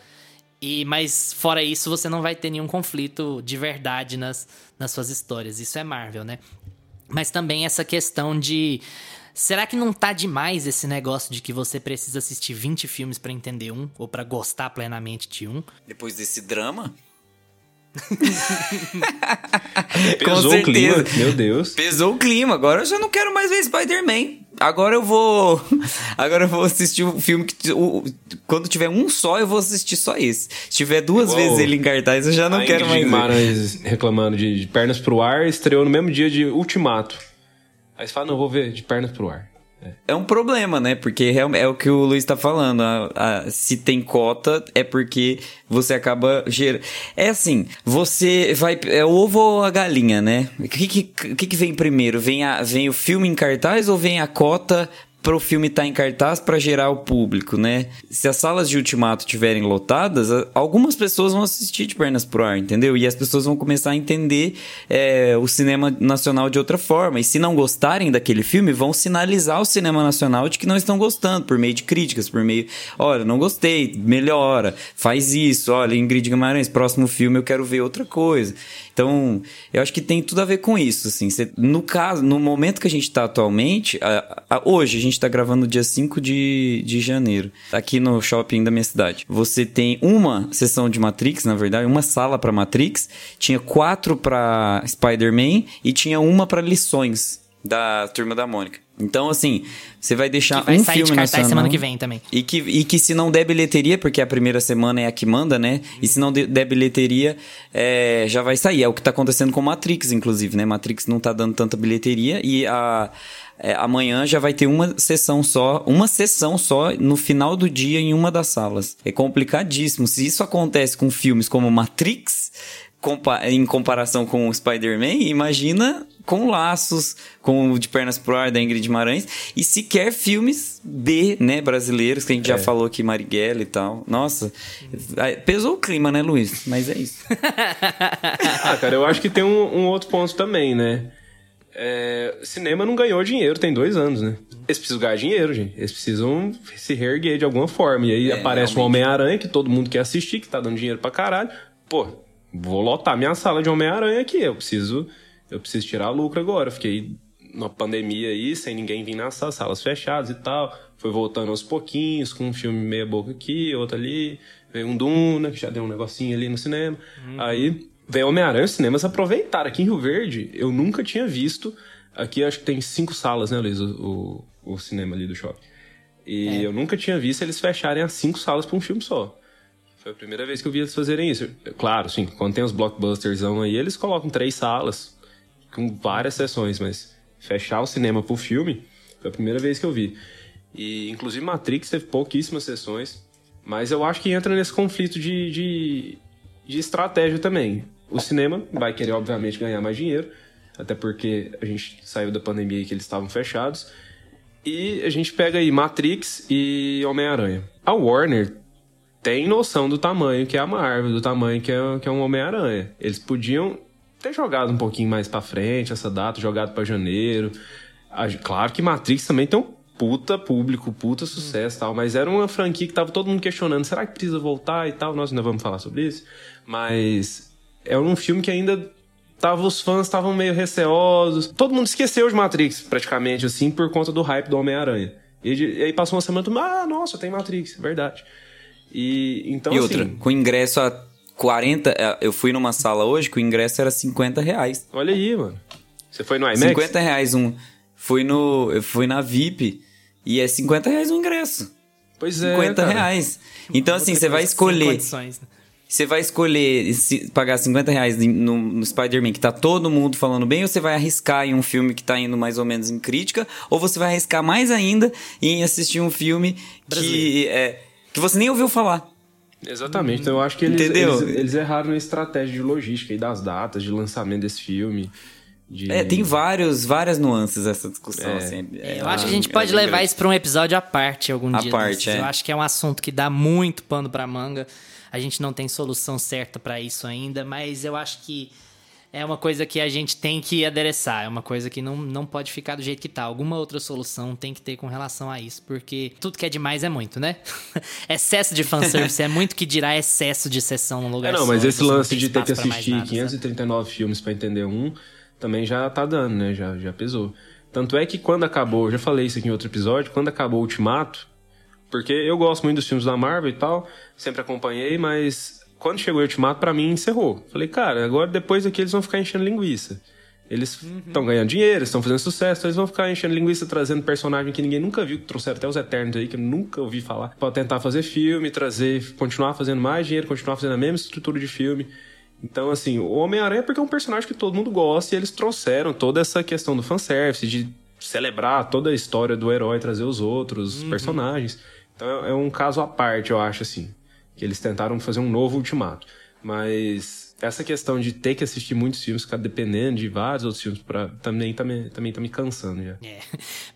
e mas fora isso você não vai ter nenhum conflito de verdade nas, nas suas histórias. Isso é Marvel, né? Mas também essa questão de será que não tá demais esse negócio de que você precisa assistir 20 filmes pra entender um ou pra gostar plenamente de um? Depois desse drama. Pesou o clima, meu Deus. Pesou o clima. Agora eu já não quero mais ver Spider-Man. Agora eu vou. Agora eu vou assistir o filme que. o- quando tiver um só, eu vou assistir só esse. Se tiver duas Igual vezes ele em cartaz, eu já não a quero Ingrid mais ver. Guimarães reclamando de, de pernas pro ar, estreou no mesmo dia de Ultimato. Aí você fala, não, vou ver de pernas pro ar. É. É um problema, né? Porque é o que o Luiz tá falando. A- a- se tem cota, é porque você acaba gerando. É assim, você vai. É o ovo ou a galinha, né? O que, que, que, que vem primeiro? Vem, a, vem o filme em cartaz ou vem a cota pro filme estar em cartaz para gerar o público, né? Se as salas de ultimato estiverem lotadas, algumas pessoas vão assistir de pernas pro ar, entendeu? E as pessoas vão começar a entender é, o cinema nacional de outra forma. E se não gostarem daquele filme, vão sinalizar ao cinema nacional de que não estão gostando, por meio de críticas, por meio, olha, não gostei, melhora, faz isso, olha, Ingrid Guimarães, próximo filme eu quero ver outra coisa. Então, eu acho que tem tudo a ver com isso, assim. Cê- no caso, no momento que a gente tá atualmente, a- a- hoje a gente tá gravando dia 5 de, de janeiro, aqui no shopping da minha cidade. Você tem uma sessão de Matrix, na verdade, uma sala pra Matrix, tinha quatro pra Spider-Man e tinha uma pra lições da Turma da Mônica. Então, assim, você vai deixar Que vai um sair filme de nacional... semana que vem também. E que, e que se não der bilheteria, porque a primeira semana é a que manda, né? E se não de- der bilheteria, é, já vai sair. É o que tá acontecendo com Matrix, inclusive, né? Matrix não tá dando tanta bilheteria e a, é, amanhã já vai ter uma sessão só, uma sessão só no final do dia em uma das salas. É complicadíssimo. Se isso acontece com filmes como Matrix, compa- em comparação com o Spider-Man, imagina com Laços, com o De Pernas pro Ar da Ingrid Guimarães, e sequer filmes B, né, brasileiros, que a gente já falou aqui, Marighella e tal. Nossa, é, pesou o clima, né, Luiz? Mas é isso. Ah, cara, eu acho que tem um, um outro ponto também, né? É, cinema não ganhou dinheiro tem dois anos, né? Eles precisam ganhar dinheiro, gente. Eles precisam se reerguer de alguma forma. E aí É, aparece um realmente. Homem-Aranha que todo mundo quer assistir, que tá dando dinheiro pra caralho. Pô, vou lotar minha sala de Homem-Aranha aqui. Eu preciso, eu preciso tirar lucro agora. Eu fiquei na pandemia aí, sem ninguém vir nas salas, salas fechadas e tal. Foi voltando aos pouquinhos, com um filme meia boca aqui, outro ali. Veio um Duna, que já deu um negocinho ali no cinema. Aí veio Homem-Aranha, os cinemas aproveitaram. Aqui em Rio Verde, eu nunca tinha visto. Aqui acho que tem cinco salas, né, Luiz? O, o, o cinema ali do shopping. E eu nunca tinha visto eles fecharem as cinco salas pra um filme só. Foi a primeira vez que eu vi eles fazerem isso. Claro, sim, quando tem os blockbusters aí, eles colocam três salas com várias sessões, mas fechar o cinema pro filme foi a primeira vez que eu vi. E inclusive Matrix teve pouquíssimas sessões, mas eu acho que entra nesse conflito de, de, de estratégia também. O cinema vai querer, obviamente, ganhar mais dinheiro, até porque a gente saiu da pandemia e que eles estavam fechados. E a gente pega aí Matrix e Homem-Aranha. A Warner tem noção do tamanho que é a Marvel, do tamanho que é, que é um Homem-Aranha. Eles podiam ter jogado um pouquinho mais para frente essa data, jogado para janeiro. Claro que Matrix também tem um puta público, puta sucesso e tal, mas era uma franquia que tava todo mundo questionando, será que precisa voltar e tal? Nós ainda vamos falar sobre isso, mas é um filme que ainda tava os fãs estavam meio receosos. Todo mundo esqueceu de Matrix, praticamente assim, por conta do hype do Homem-Aranha. E, e, aí passou uma semana, ah, nossa, tem Matrix, verdade. E então E assim, outra, com ingresso a 40, é, eu fui numa sala hoje que o ingresso era 50 reais. Olha aí, mano. Você foi no IMAX? 50 reais um. Fui no. Eu fui na VIP e é 50 reais o ingresso. Pois é. 50 cara. reais. Então, assim, Outra você vai escolher. condições, né? Você vai escolher se- pagar 50 reais no, no Spider-Man que tá todo mundo falando bem, ou você vai arriscar em um filme que tá indo mais ou menos em crítica, ou você vai arriscar mais ainda em assistir um filme que, é, que você nem ouviu falar. Exatamente. Então eu acho que eles, eles, eles erraram na estratégia de logística e das datas de lançamento desse filme. De... É, tem vários, várias nuances essa discussão. É. assim, é- Eu acho que a é gente pode levar grande. isso pra um episódio à parte algum À dia. parte, desses. é. Eu acho que é um assunto que dá muito pano pra manga. A gente não tem solução certa pra isso ainda, mas eu acho que é uma coisa que a gente tem que adereçar. É uma coisa que não, não pode ficar do jeito que tá. Alguma outra solução tem que ter com relação a isso, porque tudo que é demais é muito, né? excesso de fanservice é muito que dirá excesso de sessão no lugar É, não, só, mas esse lance de ter que assistir nada, sabe? 539 filmes pra entender um também já tá dando, né? Já, já pesou. Tanto é que quando acabou, eu já falei isso aqui em outro episódio, quando acabou o Ultimato, porque eu gosto muito dos filmes da Marvel e tal, sempre acompanhei, mas quando chegou o Ultimato, pra mim encerrou. Falei, cara, agora depois aqui eles vão ficar enchendo linguiça. Eles estão ganhando dinheiro, estão fazendo sucesso, então eles vão ficar enchendo linguiça, trazendo personagem que ninguém nunca viu, que trouxeram até os Eternos aí, que eu nunca ouvi falar, pra tentar fazer filme, trazer, continuar fazendo mais dinheiro, continuar fazendo a mesma estrutura de filme. Então, assim, o Homem-Aranha é porque é um personagem que todo mundo gosta e eles trouxeram toda essa questão do fanservice, de celebrar toda a história do herói, trazer os outros personagens. Então é é um caso à parte, eu acho, assim. Que eles tentaram fazer um novo ultimato. Mas essa questão de ter que assistir muitos filmes, ficar dependendo de vários outros filmes, pra, também, tá me, também tá me cansando já. É.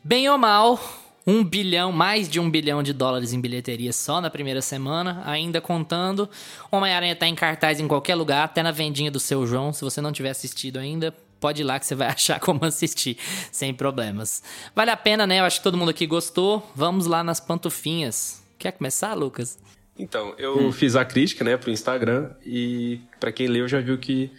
Bem ou mal, um bilhão, mais de um bilhão de dólares em bilheteria só na primeira semana, ainda contando. Homem-Aranha tá em cartaz em qualquer lugar, até na vendinha do seu João. Se você não tiver assistido ainda, pode ir lá que você vai achar como assistir, sem problemas. Vale a pena, né? Eu acho que todo mundo aqui gostou. Vamos lá nas pantufinhas. Quer começar, Lucas? Então, eu fiz a crítica, né, pro Instagram e pra quem leu já viu que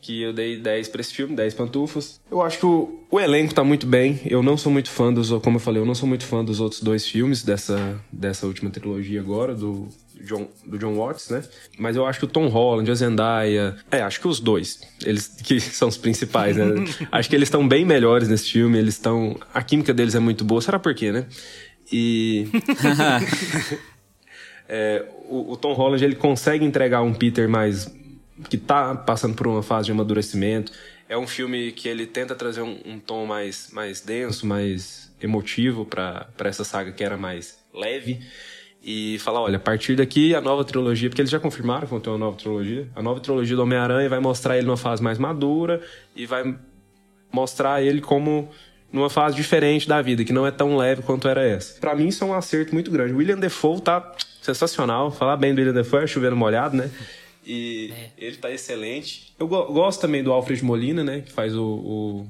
que eu dei 10 pra esse filme, 10 pantufas. Eu acho que o, o elenco tá muito bem. Eu não sou muito fã dos, como eu falei, eu não sou muito fã dos outros dois filmes dessa, dessa última trilogia agora, do John, do John Watts, né? Mas eu acho que o Tom Holland, a Zendaya, é, acho que os dois, eles que são os principais, né? acho que eles estão bem melhores nesse filme, eles estão, a química deles é muito boa, será por quê, né? E é, o, o Tom Holland ele consegue entregar um Peter mais que tá passando por uma fase de amadurecimento. É um filme que ele tenta trazer um, um tom mais, mais denso, mais emotivo para essa saga que era mais leve. E falar, olha, a partir daqui a nova trilogia, porque eles já confirmaram que vão ter uma nova trilogia. A nova trilogia do Homem-Aranha vai mostrar ele numa fase mais madura e vai mostrar ele como numa fase diferente da vida, que não é tão leve quanto era essa. Pra mim isso é um acerto muito grande. William Defoe tá sensacional. Falar bem do William Defoe é chovendo molhado, né? E ele tá excelente. Eu go- gosto também do Alfred Molina, né? Que faz o,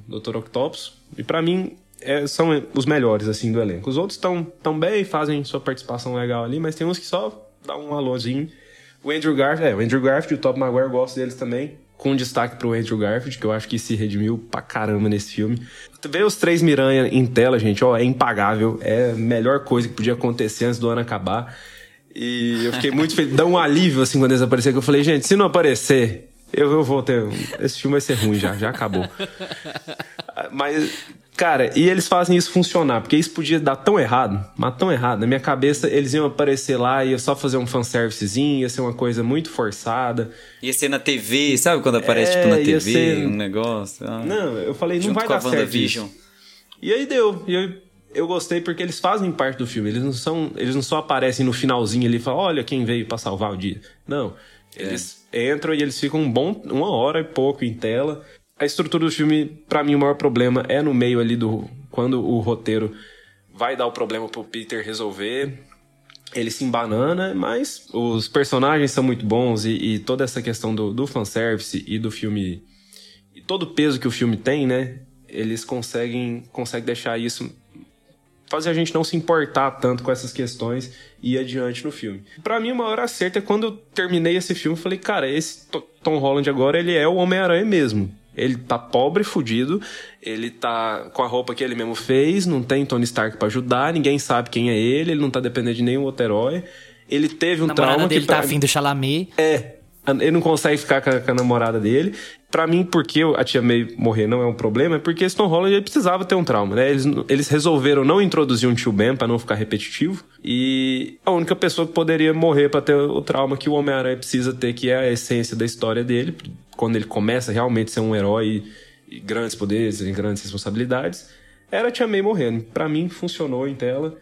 o Dr. Octopus. E pra mim é, são os melhores, assim, do elenco. Os outros estão tão bem, fazem sua participação legal ali, mas tem uns que só dão um alôzinho. O Andrew Garfield, é, o Andrew Garfield e o Top Maguire eu gosto deles também. Com destaque pro Andrew Garfield, que eu acho que se redimiu pra caramba nesse filme. Ver os três Miranha em tela, gente, ó, é impagável. É a melhor coisa que podia acontecer antes do ano acabar. E eu fiquei muito feliz. Dá um alívio, assim, quando eles apareceram. Que eu falei, gente, se não aparecer, eu, eu vou ter... Esse filme vai ser ruim já, já acabou. Mas Cara, e eles fazem isso funcionar, porque isso podia dar tão errado, mas tão errado. Na minha cabeça, eles iam aparecer lá, ia só fazer um fanservicezinho, ia ser uma coisa muito forçada. Ia ser na TV, sabe quando aparece, É, tipo, na TV, ser- um negócio? ah, Não, eu falei, não vai dar certo isso. E aí deu. E eu, eu gostei porque eles fazem parte do filme. Eles não são, eles não só aparecem no finalzinho ali e falam, olha quem veio pra salvar o dia. Não. Eles entram e eles ficam um bom, uma hora e pouco em tela. A estrutura do filme, pra mim, o maior problema é no meio ali do. Quando o roteiro vai dar o problema pro Peter resolver. Ele se embanana, mas os personagens são muito bons e, e toda essa questão do, do fanservice e do filme e todo o peso que o filme tem, né? Eles conseguem, conseguem deixar isso. fazer a gente não se importar tanto com essas questões e ir adiante no filme. Pra mim, o maior acerto é quando eu terminei esse filme falei, cara, esse To- Tom Holland agora, ele é o Homem-Aranha mesmo. Ele tá pobre, fudido, ele tá com a roupa que ele mesmo fez, não tem Tony Stark pra ajudar, ninguém sabe quem é ele, ele não tá dependendo de nenhum outro herói. Ele teve um A trauma dele que tá pra- afim do Chalamet. é, ele não consegue ficar com a, com a namorada dele. Pra mim, porque a tia May morrer não é um problema, é porque Tom Holland ele precisava ter um trauma, né? Eles, eles resolveram não introduzir um tio Ben pra não ficar repetitivo. E a única pessoa que poderia morrer pra ter o trauma que o Homem-Aranha precisa ter, que é a essência da história dele, quando ele começa realmente a ser um herói e, grandes poderes e grandes responsabilidades, era tia May morrendo. Pra mim, funcionou em tela.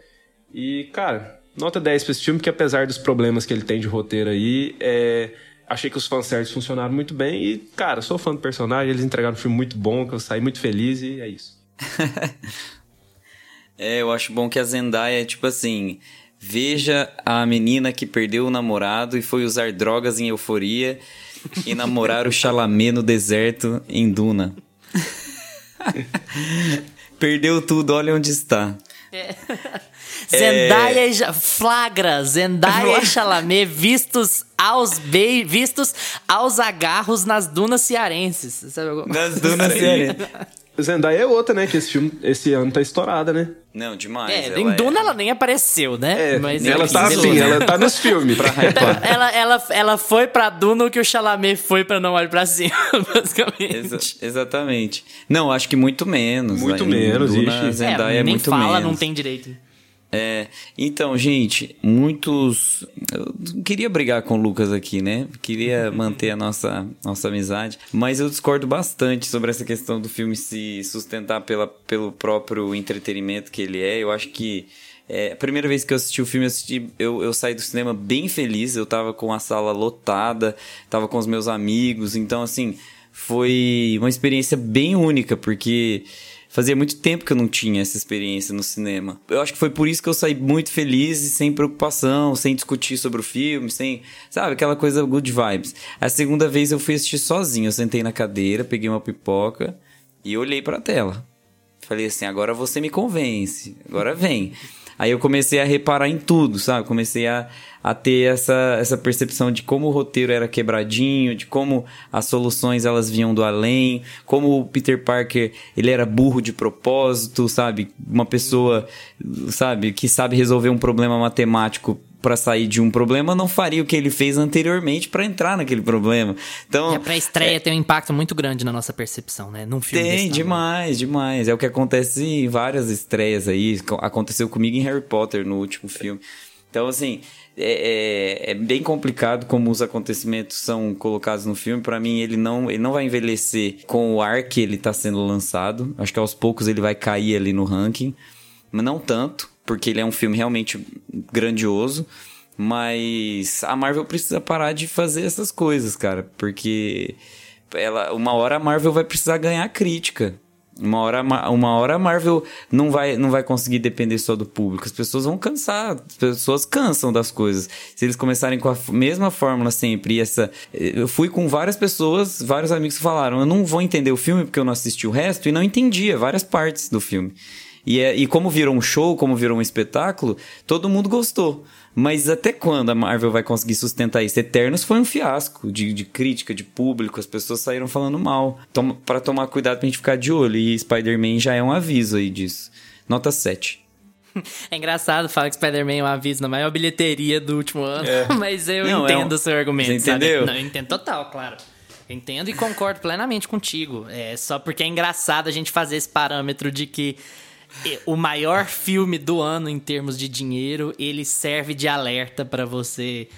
E, cara, nota 10 pra esse filme, que apesar dos problemas que ele tem de roteiro aí, é, achei que os fanservices funcionaram muito bem. E, cara, sou fã do personagem, eles entregaram um filme muito bom, que eu saí muito feliz e é isso. É, eu acho bom que a Zendaya é tipo assim. Veja a menina que perdeu o namorado e foi usar drogas em euforia e namorar o Chalamet no deserto em Duna. Perdeu tudo, olha onde está. Zendaya e Ja- flagra, Zendaya e Chalamet vistos aos be... vistos aos agarros nas dunas cearenses. Sabe alguma- Nas dunas cearenses. Zendaya é outra, né? Que esse filme, esse ano tá estourada, né? Não, demais. É, ela em é- Duna ela nem apareceu, né? É, Mas ela enfim, tá beleza. assim, ela tá nos filmes. Pra hypar. Ela, ela, ela foi pra Duna o que o Chalamet foi pra Não Olhe Pra Cima, basicamente. Exa- exatamente. Não, acho que muito menos. Muito Em menos, Duna, Zendaya é, nem muito fala, menos. não tem direito. É, então, gente, muitos. Eu queria brigar com o Lucas aqui, né? Queria manter a nossa, nossa amizade. Mas eu discordo bastante sobre essa questão do filme se sustentar pela, pelo próprio entretenimento que ele é. Eu acho que. É, a primeira vez que eu assisti o filme, eu, assisti, eu, eu saí do cinema bem feliz. Eu tava com a sala lotada, tava com os meus amigos. Então, assim, foi uma experiência bem única, porque. Fazia muito tempo que eu não tinha essa experiência no cinema. Eu acho que foi por isso que eu saí muito feliz e sem preocupação, sem discutir sobre o filme, sem. Sabe, aquela coisa good vibes. A segunda vez eu fui assistir sozinho. Eu sentei na cadeira, peguei uma pipoca e olhei pra tela. Falei assim: agora você me convence, agora vem. Aí eu comecei a reparar em tudo, sabe? Comecei a, a ter essa, essa percepção de como o roteiro era quebradinho, de como as soluções elas vinham do além, como o Peter Parker ele era burro de propósito, sabe? Uma pessoa, sabe, que sabe resolver um problema matemático para sair de um problema não faria o que ele fez anteriormente para entrar naquele problema. Então, E a pré-estreia tem um impacto muito grande na nossa percepção, né? Num filme tem, demais, demais. É o que acontece em várias estreias aí. Co- Aconteceu comigo em Harry Potter, no último filme. Então, assim, é, é- é bem complicado como os acontecimentos são colocados no filme. Pra mim, ele não, ele não vai envelhecer com o ar que ele tá sendo lançado. Acho que aos poucos ele vai cair ali no ranking. Mas não tanto, porque ele é um filme realmente grandioso. Mas a Marvel precisa parar de fazer essas coisas, cara. Porque ela, uma hora a Marvel vai precisar ganhar crítica. Uma hora, uma hora a Marvel não vai, não vai conseguir depender só do público. As pessoas vão cansar. As pessoas cansam das coisas. Se eles começarem com a mesma fórmula sempre, essa. Eu fui com várias pessoas, vários amigos falaram: eu não vou entender o filme porque eu não assisti o resto, e não entendia várias partes do filme. E, é- e como virou um show, como virou um espetáculo, todo mundo gostou. Mas até quando a Marvel vai conseguir sustentar isso? Eternos foi um fiasco de, de crítica, de público, as pessoas saíram falando mal. Toma, para tomar cuidado pra gente ficar de olho. E Spider-Man já é um aviso aí disso. Nota 7. É engraçado falar que Spider-Man é um aviso na maior bilheteria do último ano, mas eu Não, é entendo um- o seu argumento. Você sabe? entendeu? Não, eu entendo total, claro. Entendo e concordo plenamente contigo. É só porque é engraçado a gente fazer esse parâmetro de que o maior filme do ano em termos de dinheiro, ele serve de alerta para você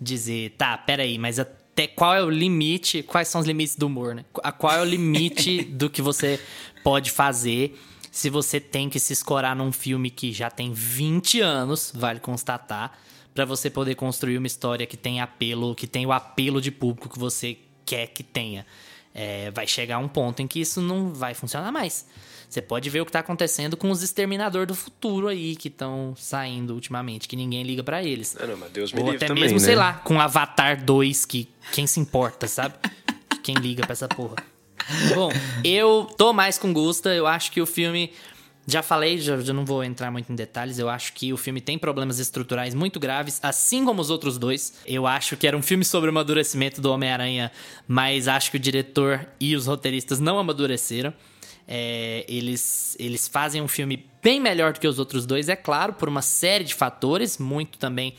dizer, tá, peraí, mas até qual é o limite, quais são os limites do humor, né? A qual é o limite do que você pode fazer se você tem que se escorar num filme que já tem 20 anos, vale constatar, para você poder construir uma história que tem apelo, que tem o apelo de público que você quer que tenha. É, vai chegar um ponto em que isso não vai funcionar mais. Você pode ver o que tá acontecendo com os Exterminador do Futuro aí, que estão saindo ultimamente, que ninguém liga para eles. Ah, não, mas Deus me Ou livre até também, mesmo, né? sei lá, com Avatar 2, que quem se importa, sabe? quem liga pra essa porra. Bom, eu tô mais com Gusta, eu acho que o filme. Já falei, já, já não vou entrar muito em detalhes. Eu acho que o filme tem problemas estruturais muito graves, assim como os outros dois. Eu acho que era um filme sobre o amadurecimento do Homem-Aranha, mas acho que o diretor e os roteiristas não amadureceram. É, eles, eles fazem um filme bem melhor do que os outros dois, é claro, por uma série de fatores, muito também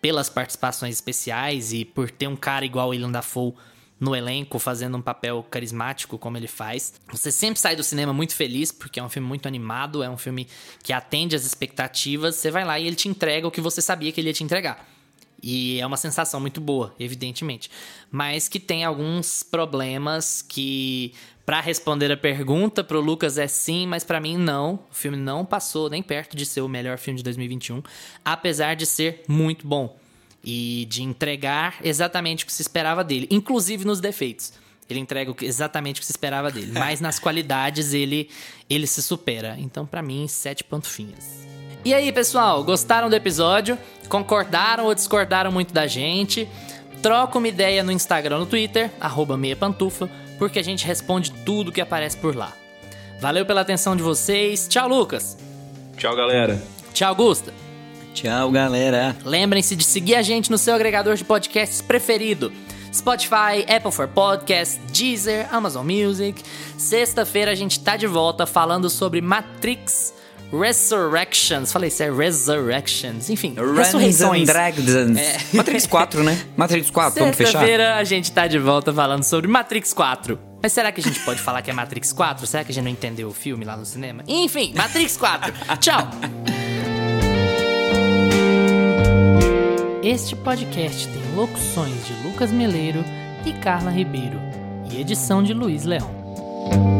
pelas participações especiais e por ter um cara igual o William Dafoe no elenco, fazendo um papel carismático como ele faz. Você sempre sai do cinema muito feliz, porque é um filme muito animado, é um filme que atende às expectativas. Você vai lá e ele te entrega o que você sabia que ele ia te entregar. E é uma sensação muito boa, evidentemente. Mas que tem alguns problemas que, para responder a pergunta, pro Lucas é sim, mas para mim não. O filme não passou nem perto de ser o melhor filme de 2021, apesar de ser muito bom e de entregar exatamente o que se esperava dele, inclusive nos defeitos. Ele entrega exatamente o que se esperava dele, mas nas qualidades ele ele se supera. Então, pra mim, sete pantufinhas. E aí, pessoal, gostaram do episódio? Concordaram ou discordaram muito da gente? Troca uma ideia no Instagram ou no Twitter, arroba porque a gente responde tudo que aparece por lá. Valeu pela atenção de vocês. Tchau, Lucas. Tchau, galera. Tchau, Gusta. Tchau, galera. Lembrem-se de seguir a gente no seu agregador de podcasts preferido. Spotify, Apple for Podcasts, Deezer, Amazon Music. Sexta-feira a gente tá de volta falando sobre Matrix Resurrections. Falei isso é Resurrections. Enfim, ressurreições. Dragons. Matrix 4, né? Matrix 4, vamos fechar? Sexta-feira a gente tá de volta falando sobre Matrix 4. Mas será que a gente pode falar que é Matrix 4? Será que a gente não entendeu o filme lá no cinema? Enfim, Matrix 4. Tchau! Este podcast tem locuções de Lucas Meleiro e Carla Ribeiro e edição de Luiz Leão.